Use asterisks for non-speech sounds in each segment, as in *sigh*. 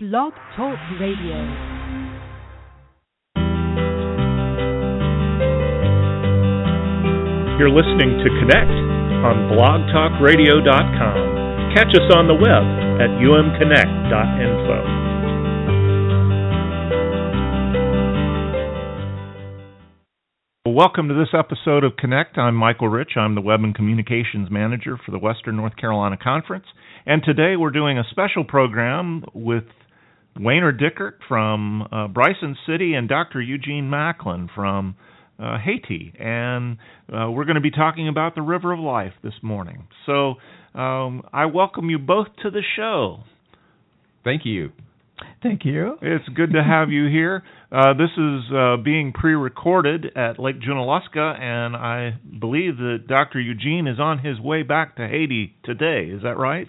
Blog Talk Radio. You're listening to Connect on blogtalkradio.com. Catch us on the web at umconnect.info. Welcome to this episode of Connect. I'm Michael Rich. I'm the Web and Communications Manager for the Western North Carolina Conference. And today we're doing a special program with Wayner Dickert from uh, Bryson City and Dr. Eugene Maklin from uh, Haiti, and uh, we're going to be talking about the River of Life this morning. So um, I welcome you both to the show. Thank you. Thank you. It's good to have you here. Uh, this is uh, being pre-recorded at Lake Junaluska, and I believe that Dr. Eugene is on his way back to Haiti today. Is that right?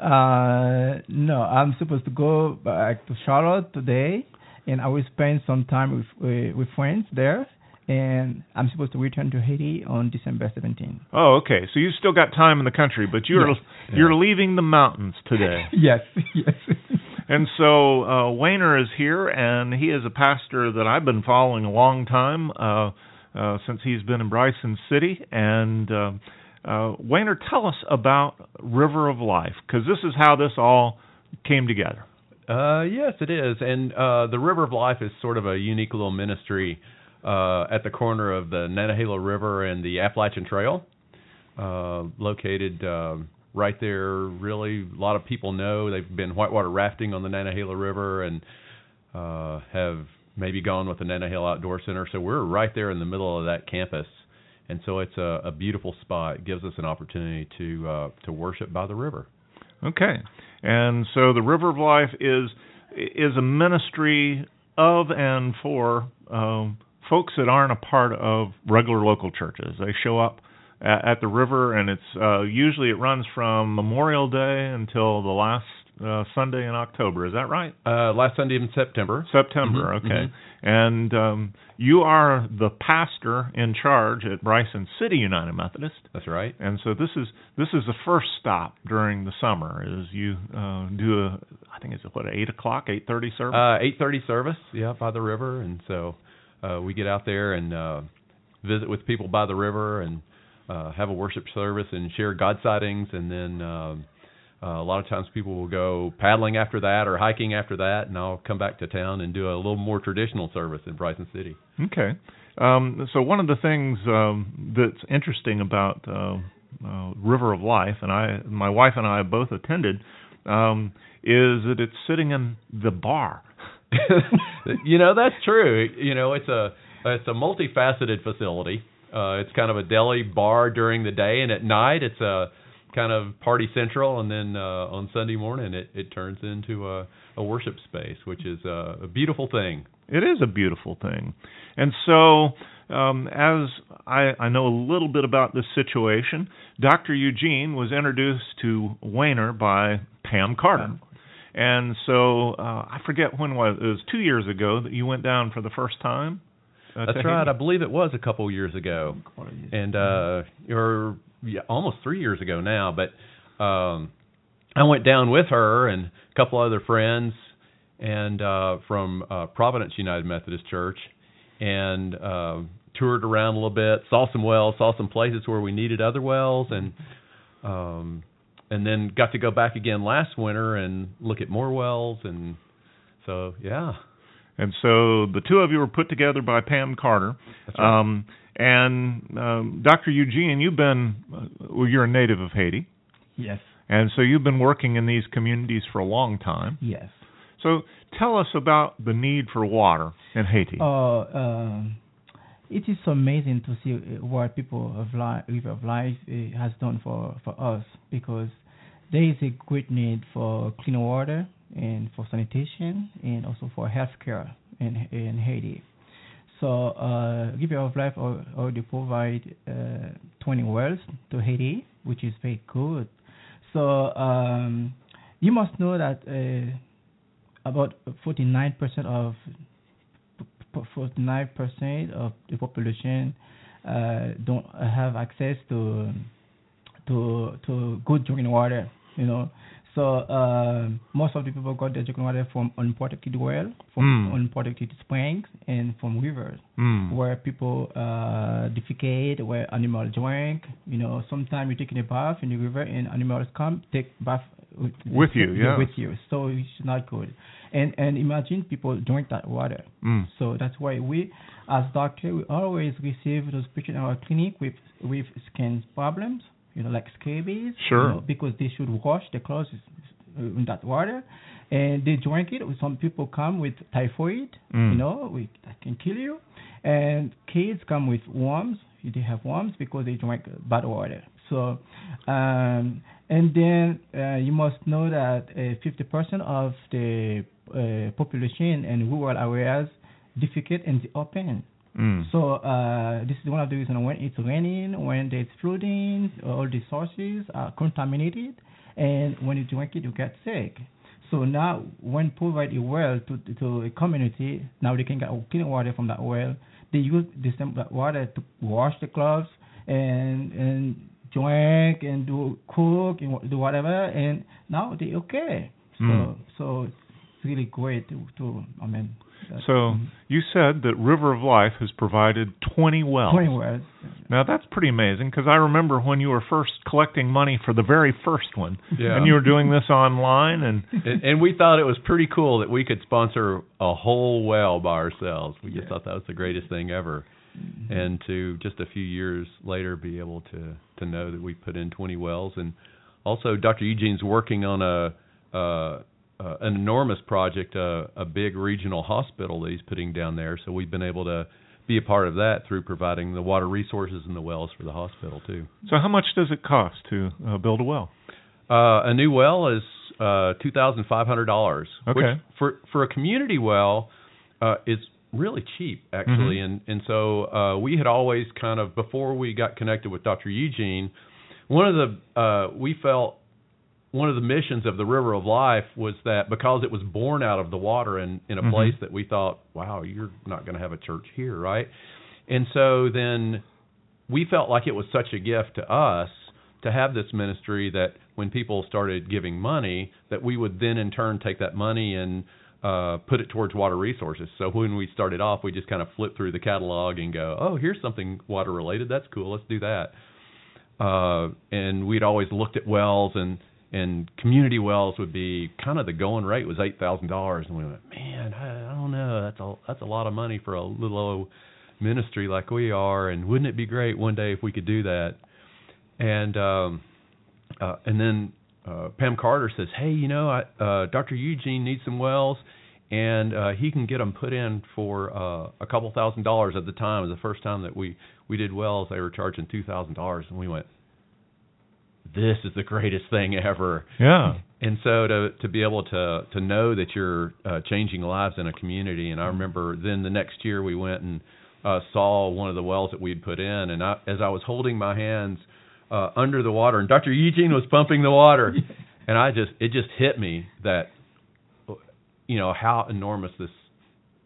Uh, no, I'm supposed to go back to Charlotte today, and I will spend some time with uh, with friends there. And I'm supposed to return to Haiti on December 17th. Oh, okay. So you've still got time in the country, but you're Yes. you're leaving the mountains today. *laughs* yes, yes. *laughs* And so uh, Wayner is here, and he is a pastor that I've been following a long time uh, uh, since he's been in Bryson City. And uh, Wayner, tell us about River of Life, because this is how this all came together. Uh, yes, it is. And uh, the River of Life is sort of a unique little ministry uh, at the corner of the Nantahala River and the Appalachian Trail, uh, located uh, right there. Really, a lot of people know they've been whitewater rafting on the Nantahala River and uh, have maybe gone with the Nantahala Outdoor Center. So we're right there in the middle of that campus. And so it's a, a beautiful spot. It gives us an opportunity to uh, to worship by the river. Okay, and so the River of Life is is a ministry of and for um, folks that aren't a part of regular local churches. They show up at, at the river, and it's uh, usually it runs from Memorial Day until the last uh, Sunday in October. Is that right? Uh, last Sunday in September. September. Mhm, Okay, and um, you are the pastor in charge at Bryson City United Methodist. That's right. And so this is this is the first stop during the summer. Is you uh, do a I think it's what eight o'clock, eight thirty service. Uh, eight thirty service, yeah, by the river, and so uh, we get out there and uh, visit with people by the river and uh, have a worship service and share God sightings, and then um, uh, a lot of times people will go paddling after that or hiking after that, and I'll come back to town and do a little more traditional service in Bryson City. okay. Um, so one of the things um, that's interesting about uh, uh, River of Life, and I, my wife and I both attended, um, is that it's sitting in the bar. *laughs* you know that's true. You know it's a it's a multifaceted facility. Uh, it's kind of a deli bar during the day, and at night it's a kind of party central, and then uh, on Sunday morning it it turns into a, a worship space, which is a, a beautiful thing. It is a beautiful thing. And so, um, as I, I know a little bit about this situation, Dr. Eugene was introduced to Wayner by Pam Carter. And so, uh, I forget when was it was two years ago that you went down for the first time. uh, That's right. I believe it was a couple years ago, and uh, or yeah, almost three years ago now. But um, I went down with her and a couple other friends, and uh, from uh, Providence United Methodist Church, and uh, toured around a little bit, saw some wells, saw some places where we needed other wells, and um, and then got to go back again last winter and look at more wells, and so yeah. And so the two of you were put together by Pam Carter. Right. Um, and um, Dr. Eugene, you've been, uh, well, you're a native of Haiti. Yes, And so you've been working in these communities for a long time. yes. So tell us about the need for water in Haiti. Uh, um, it is so amazing to see uh, what people of life, River of Life uh, has done for, for us because there is a great need for clean water and for sanitation and also for health healthcare in in Haiti. So uh, River of Life al- already provide uh, 20 wells to Haiti, which is very good. So um, you must know that uh, about 49% of 49% of the population uh, don't have access to to to good drinking water. You know, So uh, most of the people got their drinking water from unprotected well, from Mm. unprotected springs, and from rivers Mm. where people uh, defecate, where animals drink. You know, sometimes you're taking a bath in the river and animals come take bath with, With you, yeah. with you. So it's not good. And and imagine people drink that water. Mm. So that's why we, as doctor, we always receive those patients in our clinic with with skin problems, you know, like scabies. Sure. You know, because they should wash their clothes uh, in that water, and they drink it. Some people come with typhoid, Mm. you know, we, that can kill you, and kids come with worms. They have worms because they drink bad water. So, um, and then uh, you must know that uh, 50% of the uh, population in rural areas defecate in the open. Mm. So uh, this is one of the reasons when it's raining, when there's flooding, all the sources are contaminated, and when you drink it, you get sick. So now, when provide a well to to a community, now they can get clean water from that well. They use the same water to wash the clothes and and drink and do cook and do whatever, and now they okay. So Mm. so really great to to I mean. that- So you said that River of Life has provided 20 wells. 20 wells. Now that's pretty amazing because I remember when you were first collecting money for the very first one, Yeah. and you were doing this online, and *laughs* and, and we thought it was pretty cool that we could sponsor a whole well by ourselves. We just Yeah. thought that was the greatest thing ever. And to just a few years later be able to to know that we put in 20 wells, and also Dr. Eugene's working on a uh, uh, an enormous project, uh, a big regional hospital that he's putting down there. So we've been able to be a part of that through providing the water resources and the wells for the hospital too. so how much does it cost to uh, build a well? Uh, a new well is uh, two thousand five hundred dollars. Okay. Which for for a community well uh, is really cheap actually, Mhm. and and so uh, we had always kind of before we got connected with Dr. Eugene, one of the uh, we felt one of the missions of the River of Life was that because it was born out of the water in in a Mhm. place that we thought, wow, you're not going to have a church here, right? And so then we felt like it was such a gift to us to have this ministry that when people started giving money, that we would then in turn take that money and uh, put it towards water resources. So when we started off, we just kind of flip through the catalog and go, oh, here's something water related. That's cool. Let's do that. Uh, and we'd always looked at wells and and community wells would be kind of the going rate was eight thousand dollars, and we went, man, I, I don't know, that's a that's a lot of money for a little old ministry like we are, and wouldn't it be great one day if we could do that? And um, uh, and then uh, Pam Carter says, hey, you know, I, uh, Dr. Eugene needs some wells, and uh, he can get them put in for uh, a couple thousand dollars at the time. It was the first time that we we did wells, they were charging two thousand dollars, and we went, this is the greatest thing ever. Yeah. And so to to be able to to know that you're uh, changing lives in a community, and I remember then the next year we went and uh, saw one of the wells that we'd put in, and I, as I was holding my hands uh, under the water, and Dr. Eugene was pumping the water, *laughs* and I just it just hit me that you know how enormous this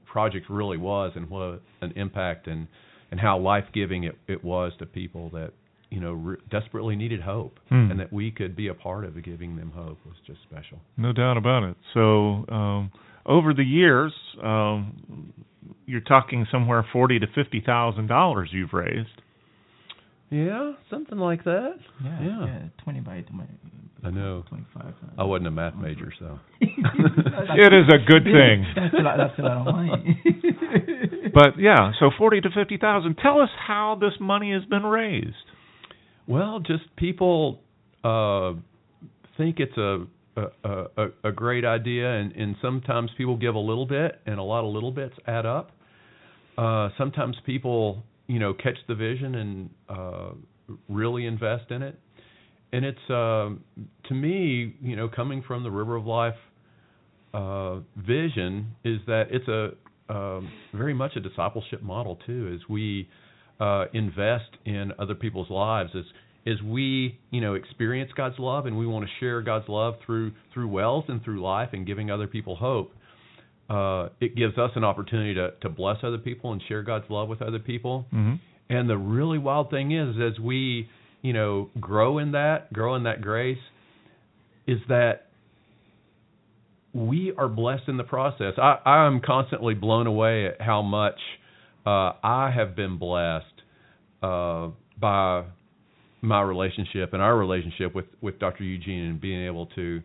project really was, and what an impact and and how life giving it it was to people that you know re- desperately needed hope, Hmm. and that we could be a part of giving them hope was just special. No doubt about it. So um, over the years, um, you're talking somewhere forty to fifty thousand dollars you've raised. Yeah, something like that. Yeah, Yeah. yeah, 20 by 20. I know. 25. uh, I wasn't a math major, so. *laughs* It is a good thing. *laughs* That's a lot, that's a lot of money. But yeah, so forty to fifty thousand. Tell us how this money has been raised. Well, just people uh, think it's a a, a a great idea, and and sometimes people give a little bit, and a lot of little bits add up. Uh, sometimes people, you know, catch the vision and uh, really invest in it, and it's uh, to me, you know, coming from the River of Life uh, vision is that it's a um, very much a discipleship model too. As we uh, invest in other people's lives, as as we you know experience God's love, and we want to share God's love through through wealth and through life, and giving other people hope. Uh, it gives us an opportunity to to bless other people and share God's love with other people. Mm-hmm. And the really wild thing is, as we, you know, grow in that, grow in that grace, is that we are blessed in the process. I, I'm constantly blown away at how much uh, I have been blessed uh, by my relationship and our relationship with, with Dr. Eugene and being able to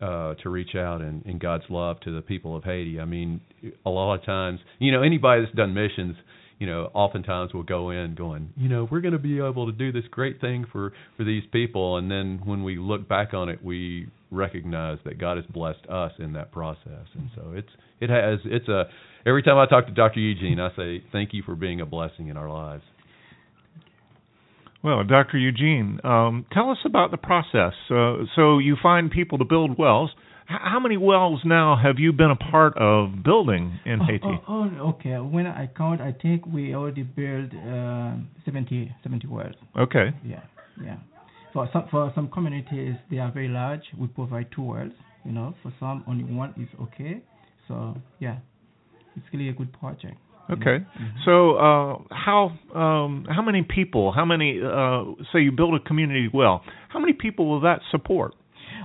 uh, to reach out in, in God's love to the people of Haiti. I mean, a lot of times, you know, anybody that's done missions, you know, oftentimes will go in going, you know, we're going to be able to do this great thing for for these people, and then when we look back on it, we recognize that God has blessed us in that process, and so it's it has it's a every time I talk to Dr. Eugene, I say thank you for being a blessing in our lives. Well, Dr. Eugene, um, tell us about the process. Uh, so you find people to build wells. H- how many wells now have you been a part of building in oh, Haiti? Oh, oh, okay. When I count, I think we already built uh, 70, 70 wells. Okay. Yeah, yeah. For some for some communities, they are very large. We provide two wells. You know, for some only one is okay. So yeah, it's really a good project. Okay. Mm-hmm. So, uh, how um, how many people? How many? Uh, say you build a community well. How many people will that support?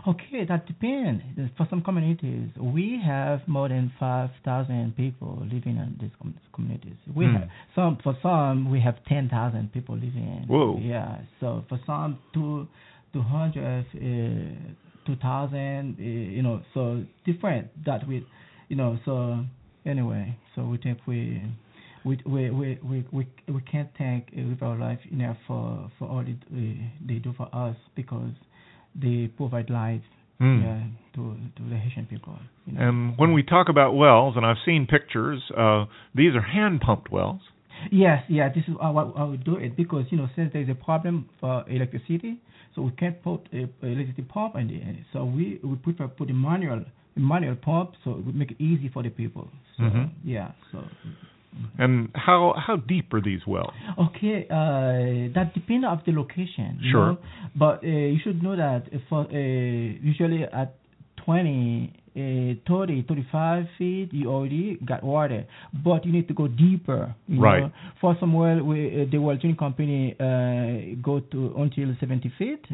Okay, that depends. For some communities, we have more than five thousand people living in these com- communities. We Hmm. have some. For some, we have ten thousand people living. Whoa. Yeah. So for some, two two hundred, uh, two thousand. Uh, you know, so different. That we, you know, so anyway, so we think we. We we we we we, we can't thank uh, River Life enough for for all it, uh, they do for us because they provide life Hmm. yeah, to to the Haitian people. You know. And when we talk about wells, and I've seen pictures, uh, these are hand pumped wells. yes, yeah, this is how, how we do it because you know since there's a problem for electricity, so we can't put a, a electricity pump in the end. So we we prefer put a manual a manual pump so it would make it easy for the people. So Mhm. yeah, so And how how deep are these wells? Okay, uh, that depends of the location. you Sure. know. But uh, you should know that for uh, usually at 20, uh, 30, 35 feet, you already got water. But you need to go deeper. Right. Know? For some well, we, uh, the well drilling Company uh, go to until 70 feet.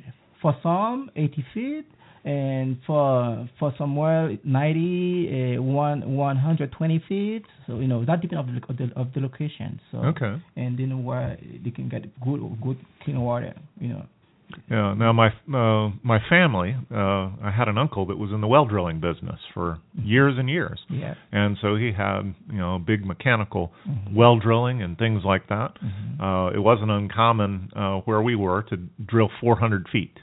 For some, 80 feet. And for for somewhere well, 90, uh, one 120 feet. So you know that depends of the of the, of the location. So Okay. and then where they can get good good clean water. You know. Yeah. Now my uh, my family, uh, I had an uncle that was in the well drilling business for years and years, Yeah. and so he had you know big mechanical Mhm. well drilling and things like that. Mhm. Uh, it wasn't uncommon uh, where we were to drill 400 feet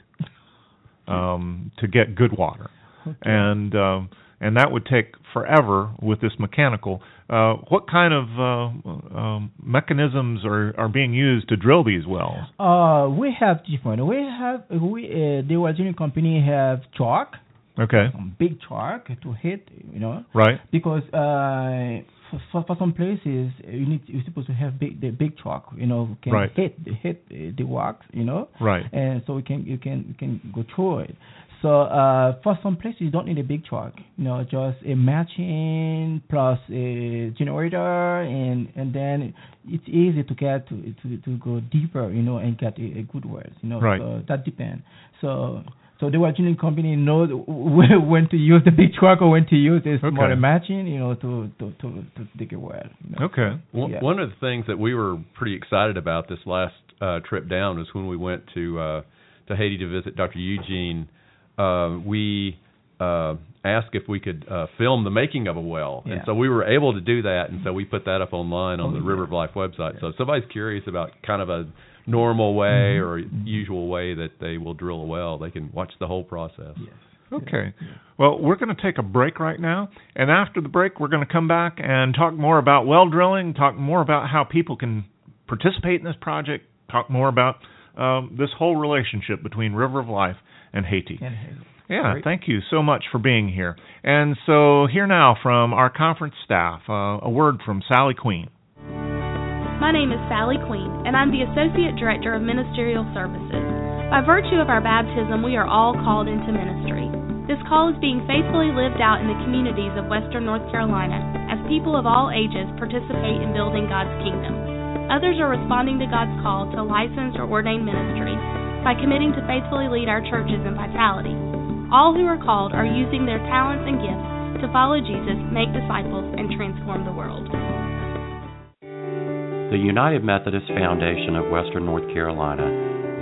um, to get good water, Okay. and um, and that would take forever with this mechanical. Uh, what kind of uh, um, mechanisms are, are being used to drill these wells? Uh, we have different. We have we uh, the Virginia company have chalk, Okay, big chalk to hit. You know. right. Because uh, for, for some places you need you're supposed to have big the big truck you know, can Right. hit hit the rocks, you know, Right. and so we can you can you can go through it. So uh, for some places you don't need a big truck, you know, just a matching plus a generator, and and then it's easy to get to to, to go deeper, you know, and get a, a good wells, you know. Right. So that depends. So so the Virginia company knows *laughs* when when to use the big truck or when to use a smaller Okay. matching, you know, to to to, to dig a well. You know. Okay. One, Yeah. one of the things that we were pretty excited about this last uh, trip down was when we went to uh, to Haiti to visit Dr. Eugene. Uh, we uh, asked if we could uh, film the making of a well, and so we were able to do that, and so we put that up online on Oh, the yeah. River of Life website. So if somebody's curious about kind of a normal way Mhm. or usual way that they will drill a well, they can watch the whole process. Yes. Okay. Well, we're going to take a break right now, and after the break, we're going to come back and talk more about well drilling, talk more about how people can participate in this project, talk more about um, this whole relationship between River of Life and Haiti. Can have- Yeah, Great. thank you so much for being here. And so, here now from our conference staff, uh, a word from Sally Queen. My name is Sally Queen, and I'm the Associate Director of Ministerial Services. By virtue of our baptism, we are all called into ministry. This call is being faithfully lived out in the communities of Western North Carolina as people of all ages participate in building God's kingdom. Others are responding to God's call to licensed or ordained ministry by committing to faithfully lead our churches in vitality. All who are called are using their talents and gifts to follow Jesus, make disciples, and transform the world. The United Methodist Foundation of Western North Carolina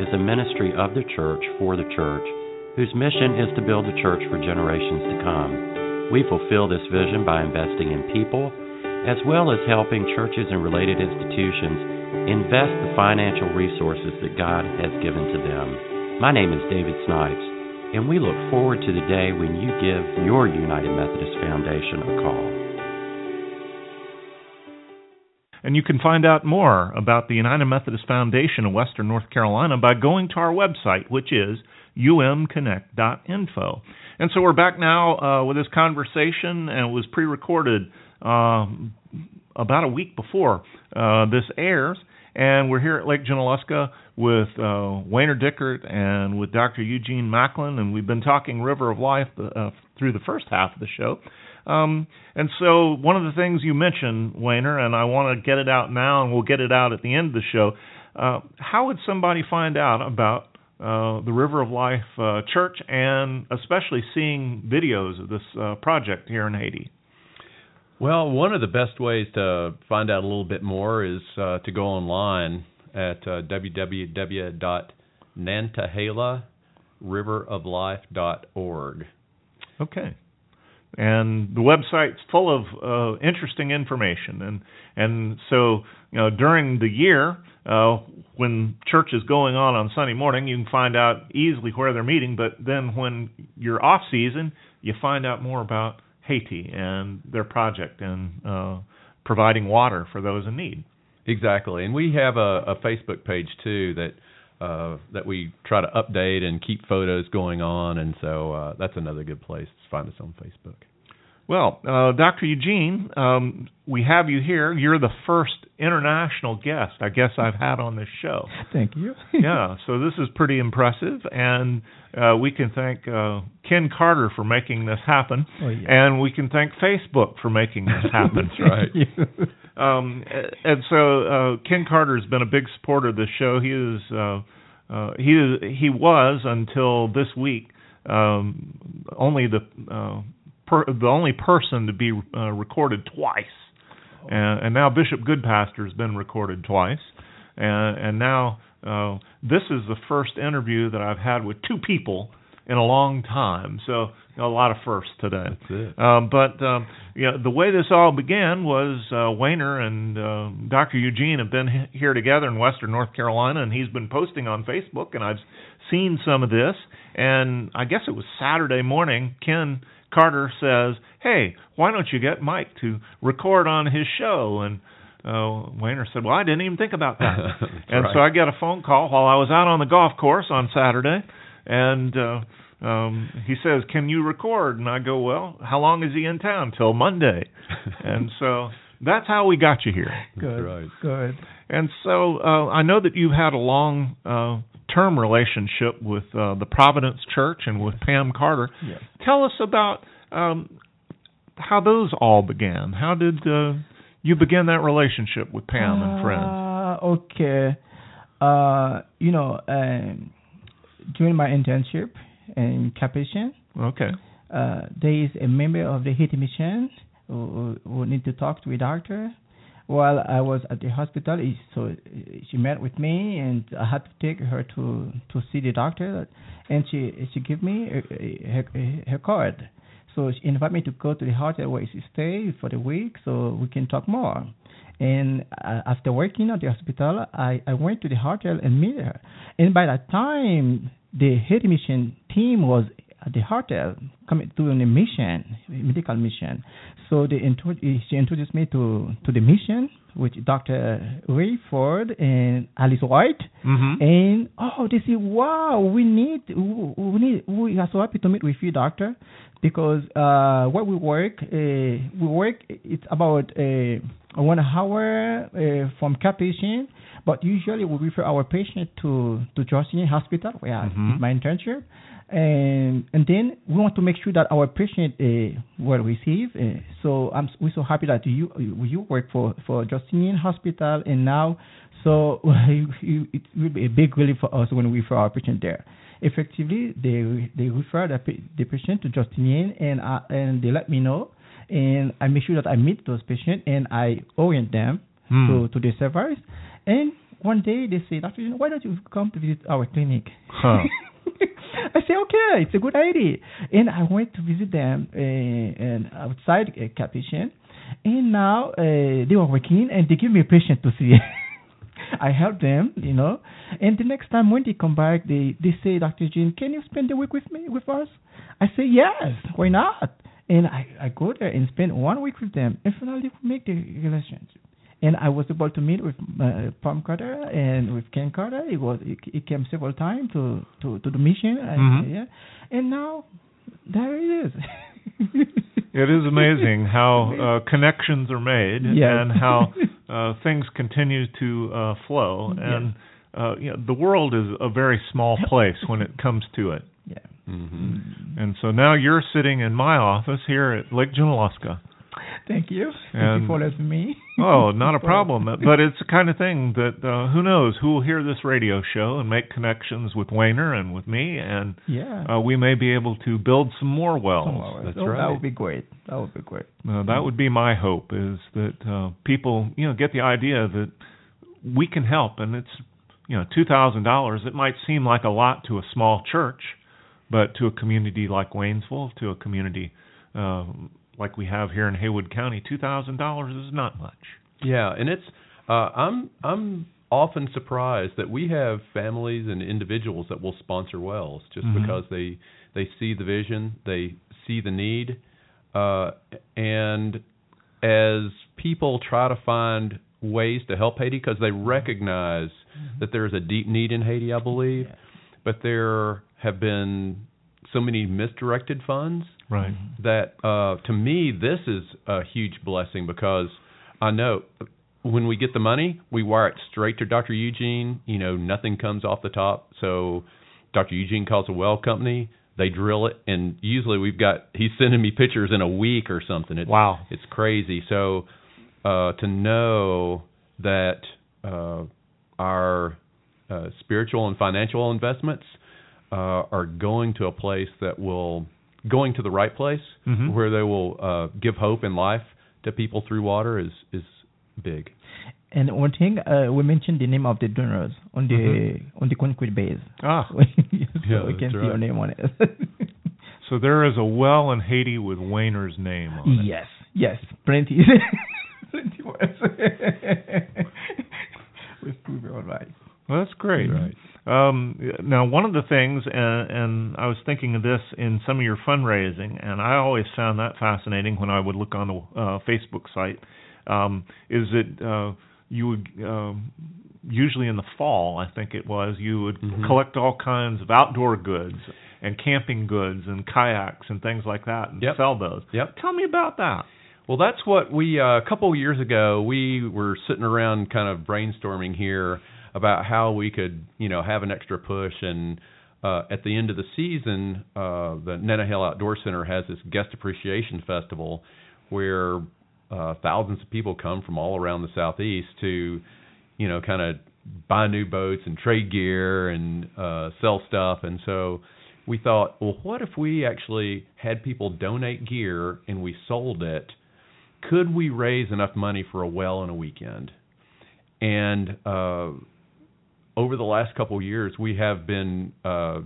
is a ministry of the church for the church whose mission is to build the church for generations to come. We fulfill this vision by investing in people as well as helping churches and related institutions invest the financial resources that God has given to them. My name is David Snipes, and we look forward to the day when you give your United Methodist Foundation a call. And you can find out more about the United Methodist Foundation of Western North Carolina by going to our website, which is umconnect.info. And so we're back now uh, with this conversation, and it was pre recorded uh, about a week before uh, this airs. And we're here at Lake Junaluska with uh, Wayner Dickert and with Dr. Eugene Maklin, and we've been talking River of Life uh, through the first half of the show. Um, and so, one of the things you mentioned, Wayner, and I want to get it out now, and we'll get it out at the end of the show. Uh, how would somebody find out about uh, the River of Life uh, Church, and especially seeing videos of this uh, project here in Haiti? Well, one of the best ways to find out a little bit more is uh, to go online at uh, www.nantahala.riveroflife.org. Okay. And the website's full of uh, interesting information, and and so you know during the year uh, when church is going on on Sunday morning, you can find out easily where they're meeting. But then when you're off season, you find out more about Haiti and their project and uh, providing water for those in need. Exactly, and we have a, a Facebook page too that uh, that we try to update and keep photos going on, and so uh, that's another good place to find us on Facebook. Well, uh, Dr. Eugene, um, we have you here. You're the first international guest I guess I've had on this show. Thank you. *laughs* yeah, so this is pretty impressive, and uh, we can thank uh, Ken Carter for making this happen, oh, yeah. and we can thank Facebook for making this happen. *laughs* That's right. Um, and so uh, Ken Carter has been a big supporter of this show. He is uh, uh, he is he was until this week um, only the uh, per, the only person to be uh, recorded twice, and, and now Bishop Goodpaster has been recorded twice, and, and now uh, this is the first interview that I've had with two people in a long time. So a lot of firsts today. That's it. Um, but um, you know, the way this all began was uh, Wayner and uh, Dr. Eugene have been here together in Western North Carolina, and he's been posting on Facebook, and I've seen some of this. And I guess it was Saturday morning. Ken Carter says, "Hey, why don't you get Mike to record on his show?" And uh, Wayner said, "Well, I didn't even think about that." *laughs* and right. so I got a phone call while I was out on the golf course on Saturday, and uh, um, he says, "Can you record?" And I go, "Well, how long is he in town? Till Monday." *laughs* and so that's how we got you here. Good. right. Good. And so uh, I know that you've had a long uh, term relationship with uh, the Providence Church and with Pam Carter. Yes. Tell us about um, how those all began. How did uh, you begin that relationship with Pam and friends? Uh, okay. Uh, you know, um, during my internship in Cap-Haïtien, Okay. uh, there is a member of the Haiti Mission who, who need to talk to a doctor. While I was at the hospital, so she met with me, and I had to take her to to see the doctor, and she she gave me uh, her, her card. So she invited me to go to the hotel where she stay for the week, so we can talk more. And uh, after working at the hospital, I, I went to the hotel and met her. And by that time, the Haiti mission team was at the hotel coming doing a mission, medical mission. So they intro- she introduced me to, to the mission with Dr. Ray Ford and Alice White. Mm-hmm. And oh, they say, wow, we need, we need, we are so happy to meet with you, doctor, because uh, what we work, uh, we work, it's about uh, one hour uh, from Cap-Haïtien, but usually we refer our patient to to Justinian Hospital, where I Mhm. did my internship, and and then we want to make sure that our patient uh, will receive. Uh, so I'm we're so happy that you you work for for Justinian Hospital, and now so *laughs* it will be a big relief for us when we refer our patient there. effectively they they refer the, the patient to Justinian, and uh, and they let me know, and I make sure that I meet those patients and I orient them Hmm. to to the service. And one day they say, Doctor, why don't you come to visit our clinic? Huh. *laughs* *laughs* I say, okay, it's a good idea. And I went to visit them uh, and outside uh, Cap-Haïtien. And now uh, they were working and they give me a patient to see. *laughs* I help them, you know. And the next time when they come back, they, they say, Dr. Jean, can you spend the week with me, with us? I say, yes, why not? And I, I go there and spend one week with them. And finally we make the relationship and I was able to meet with uh, Pam Carter and with Ken Carter. It was it, he came several times to, to, to the mission, and, Mhm. yeah, and now there it is. *laughs* It is amazing how uh, connections are made Yes. and how *laughs* uh, things continue to uh, flow. And uh, you know, the world is a very small place when it comes to it. *laughs* yeah. hmm And so now you're sitting in my office here at Lake Junaluska. Thank you. And- Thank you for letting me. Oh, not a *laughs* problem. *laughs* But it's the kind of thing that uh, who knows who will hear this radio show and make connections with Wayner and with me, and Yeah. uh, we may be able to build some more wells. Somewhere. that's oh, That would be great. That would be great. Uh, that would be my hope is that uh, people, you know, get the idea that we can help, and it's, you know, two thousand dollars. It might seem like a lot to a small church, but to a community like Waynesville, to a community uh, like we have here in Haywood County, two thousand dollars is not much. Yeah, and it's uh, I'm I'm often surprised that we have families and individuals that will sponsor wells just Mhm. because they they see the vision, they see the need, uh, and as people try to find ways to help Haiti because they recognize that there is a deep need in Haiti, I believe, Yeah. but there have been so many misdirected funds Right. that uh to me this is a huge blessing because I know when we get the money, we wire it straight to Dr. Eugene, you know, nothing comes off the top. So Dr. Eugene calls a well company, they drill it and usually we've got he's sending me pictures in a week or something. It's Wow. it's crazy. So uh to know that uh our uh, spiritual and financial investments uh, are going to a place that will going to the right place Mhm. where they will uh, give hope and life to people through water is is big. And one thing, uh, we mentioned the name of the donors on the on the concrete base. Ah, *laughs* so *laughs* Yeah, we can see your name on it. *laughs* so there is a well in Haiti with Wayner's name on it. yes, yes, plenty, plenty more. With right. Well, that's great. Right. Um, now, one of the things, and, and I was thinking of this in some of your fundraising, and I always found that fascinating when I would look on the uh, Facebook site, um, is that uh, you would um, usually in the fall, I think it was, you would Mhm. collect all kinds of outdoor goods and camping goods and kayaks and things like that and Yep. sell those. Yep. Tell me about that. Well, that's what we uh, a couple of years ago we were sitting around kind of brainstorming here about how we could, you know, have an extra push and uh, at the end of the season, uh, the Nantahala Outdoor Center has this guest appreciation festival where uh, thousands of people come from all around the southeast to, you know, kind of buy new boats and trade gear and uh, sell stuff. And so we thought, well, what if we actually had people donate gear and we sold it? Could we raise enough money for a well in a weekend? And uh, over the last couple of years, we have been uh,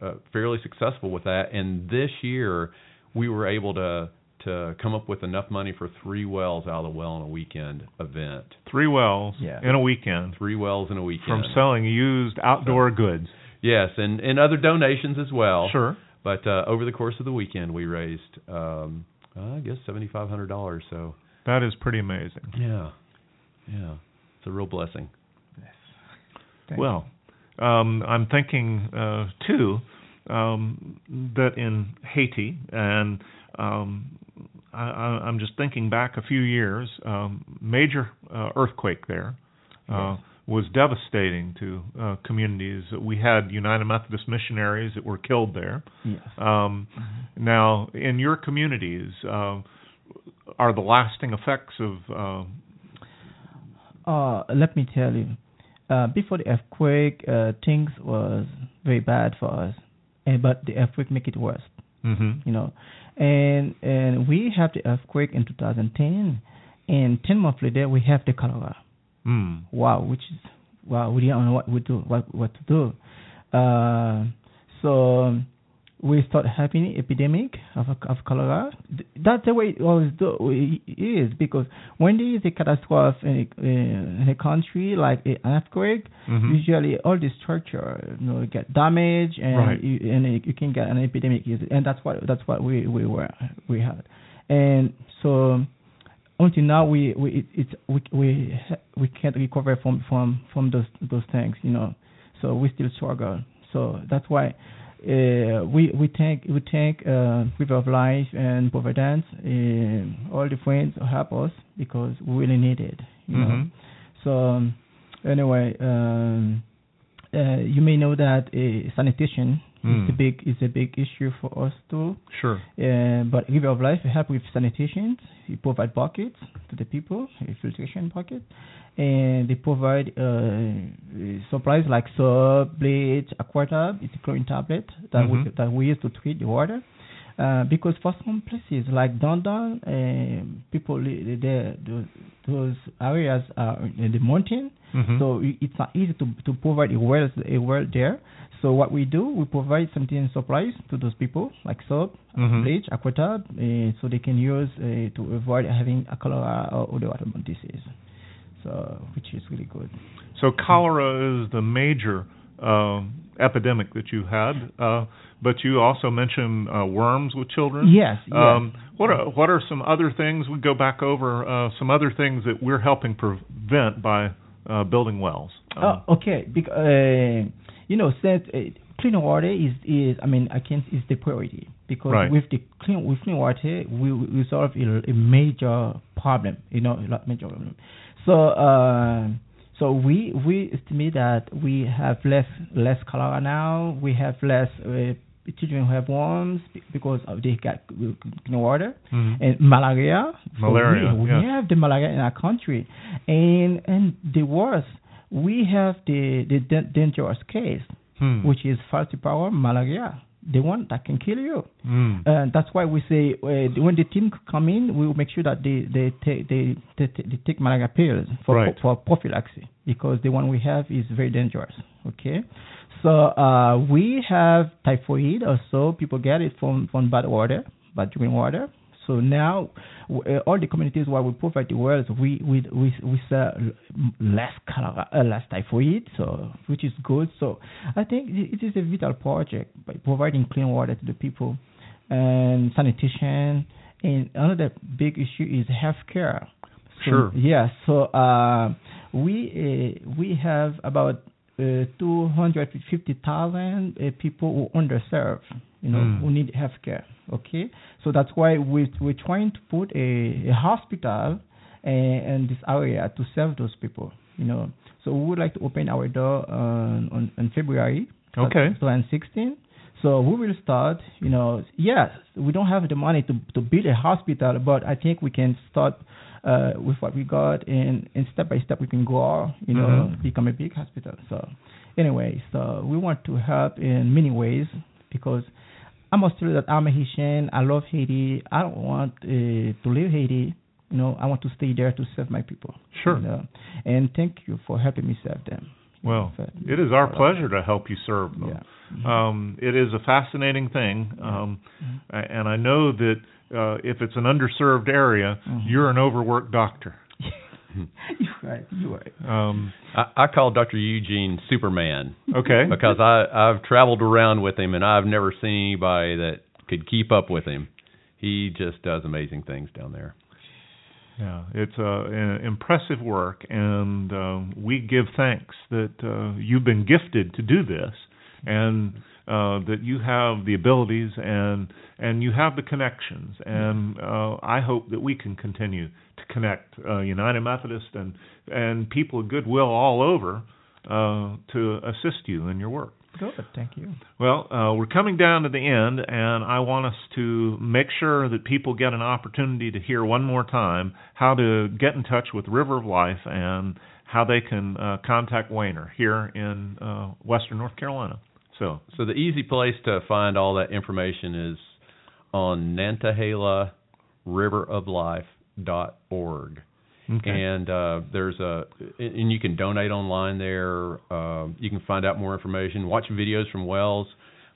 uh, fairly successful with that. And this year, we were able to to come up with enough money for three wells out of the well in a weekend event. Three wells Yeah. in a weekend Three wells in a weekend. from selling used outdoor goods. Yes, and and other donations as well. Sure. But uh, over the course of the weekend, we raised, um, I guess, seventy five hundred dollars. So That is pretty amazing. yeah, yeah, it's a real blessing. Well, um, I'm thinking uh, too um, that in Haiti, and um, I, I'm just thinking back a few years, um, major uh, earthquake there uh, was devastating to uh, communities. We had United Methodist missionaries that were killed there. Yes. Um, Now, in your communities, uh, are the lasting effects of uh, Uh, let me tell you, uh, before the earthquake, uh, things was very bad for us, and but the earthquake make it worse. Mm-hmm. You know, and and we have the earthquake in 2010, and 10 months later we have the cholera. Mm. Wow, which is wow, we didn't know what we do, what what to do. Uh, so we start having epidemic of of cholera. That's the way it always do, it is because when there is a catastrophe in a, in a country like an earthquake, Mhm. usually all the structure you know get damaged and Right. you, and you can get an epidemic, and that's what that's what we we were we had, and so until now we we it, it's we we we can't recover from from from those those things you know so we still struggle so that's why uh, we we thank we thank uh, River of Life and Providence uh, all the friends who help us because we really need it you know Mhm. so um, anyway um, uh, you may know that uh, sanitation Mm. is a big is a big issue for us too Sure. uh, but River of Life help with sanitation. We provide buckets to the people, filtration bucket, and they provide uh, supplies like soap, bleach, aquatab. It's a chlorine tablet that we Mhm. that we use to treat the water. Uh, because for some places like Dondon, um people there those, those areas are in the mountain, Mhm. so it's not easy to to provide a well a well there. So what we do, we provide something supplies to those people like soap, Mhm. bleach, aquatab, uh, so they can use uh, to avoid having a cholera or other waterborne disease. So which is really good. So cholera is the major um, epidemic that you had, uh, but you also mentioned uh, worms with children. Yes. yes. Um, what are what are some other things we go back over? Uh, some other things that we're helping prevent by uh, building wells. Um, Oh, okay. Because uh, you know, since uh, clean water is is I mean I can is the priority because Right. with the clean with clean water we we we solve a, a major problem. You know, a major problem. So uh, so we we estimate that we have less less cholera now. We have less. Uh, Children who have worms because of they got clean water mhm. and malaria. So Malaria, we, we yes. have the malaria in our country, and and the worst, we have the the dan- dangerous case, Hmm. which is falciparum malaria, the one that can kill you. Mm. And that's why we say uh, when the team come in, we will make sure that they they take they, they, they take malaria pills for Right. for prophylaxis because the one we have is very dangerous. Okay, so uh, we have typhoid also. People get it from from bad water, bad drinking water. So now, uh, all the communities where we provide the wells, we we we we sell less cholera, uh, less typhoid, so which is good. So I think it is a vital project by providing clean water to the people and sanitation. And another big issue is healthcare. So, Sure. Yeah. So uh, we uh, we have about uh, 250,000 uh, people who underserved, you know, Mm. who need healthcare. Okay, so that's why we we're trying to put a, a hospital uh, in this area to serve those people. You know, so we would like to open our door on on, on February Okay. 2016. So we will start. You know, yes, we don't have the money to to build a hospital, but I think we can start uh, with what we got, and, and step by step we can grow. You know, Mhm. become a big hospital. So anyway, so we want to help in many ways because I must tell you that I'm a Haitian. I love Haiti. I don't want uh, to leave Haiti. You know, I want to stay there to serve my people. Sure. you know. And thank you for helping me serve them. Well, So- it is our pleasure to help you serve them. Yeah. Um, it is a fascinating thing, um, a- and I know that uh, if it's an underserved area, Mhm. you're an overworked doctor. *laughs* you're right. You're right. Um, I, I call Dr. Eugene Superman okay. *laughs* because I I've traveled around with him and I've never seen anybody that could keep up with him. He just does amazing things down there. Yeah, it's uh, an impressive work, and um, we give thanks that uh, you've been gifted to do this, and uh, that you have the abilities and and you have the connections. And uh, I hope that we can continue to connect uh, United Methodist and and people of goodwill all over uh, to assist you in your work. Good. Thank you. Well, uh, we're coming down to the end, and I want us to make sure that people get an opportunity to hear one more time how to get in touch with River of Life and how they can uh, contact Wayner here in uh, Western North Carolina. So, so the easy place to find all that information is on Nantahala riveroflife.org. okay. And uh, there's a, and you can donate online there. Uh, you can find out more information. Watch videos from Wells.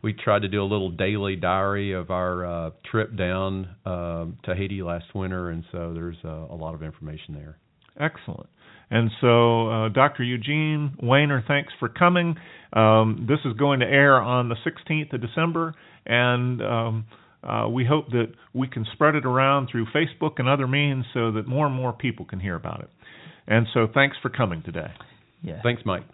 We tried to do a little daily diary of our uh, trip down uh, to Haiti last winter, and so there's uh, a lot of information there. Excellent. And so, uh, Dr. Eugene Wayner, thanks for coming. Um, this is going to air on the 16th of December, and um, uh, we hope that we can spread it around through Facebook and other means so that more and more people can hear about it. And so, thanks for coming today. Yeah. Thanks, Mike.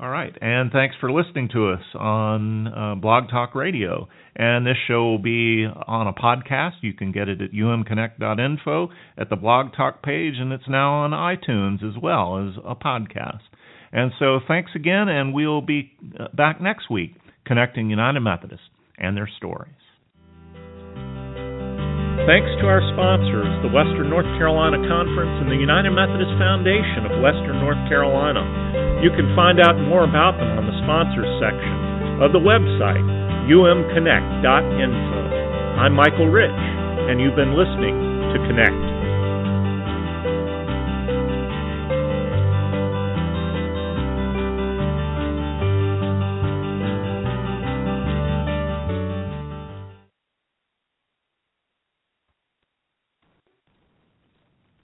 All right, and thanks for listening to us on uh, Blog Talk Radio. And this show will be on a podcast. You can get it at umconnect.info at the Blog Talk page, and it's now on iTunes as well as a podcast. And so, thanks again, and we'll be uh, back next week connecting United Methodists and their stories. Thanks to our sponsors, the Western North Carolina Conference and the United Methodist Foundation of Western North Carolina. You can find out more about them on the sponsors section of the website, umconnect.info. I'm Michael Rich, and you've been listening to Connect.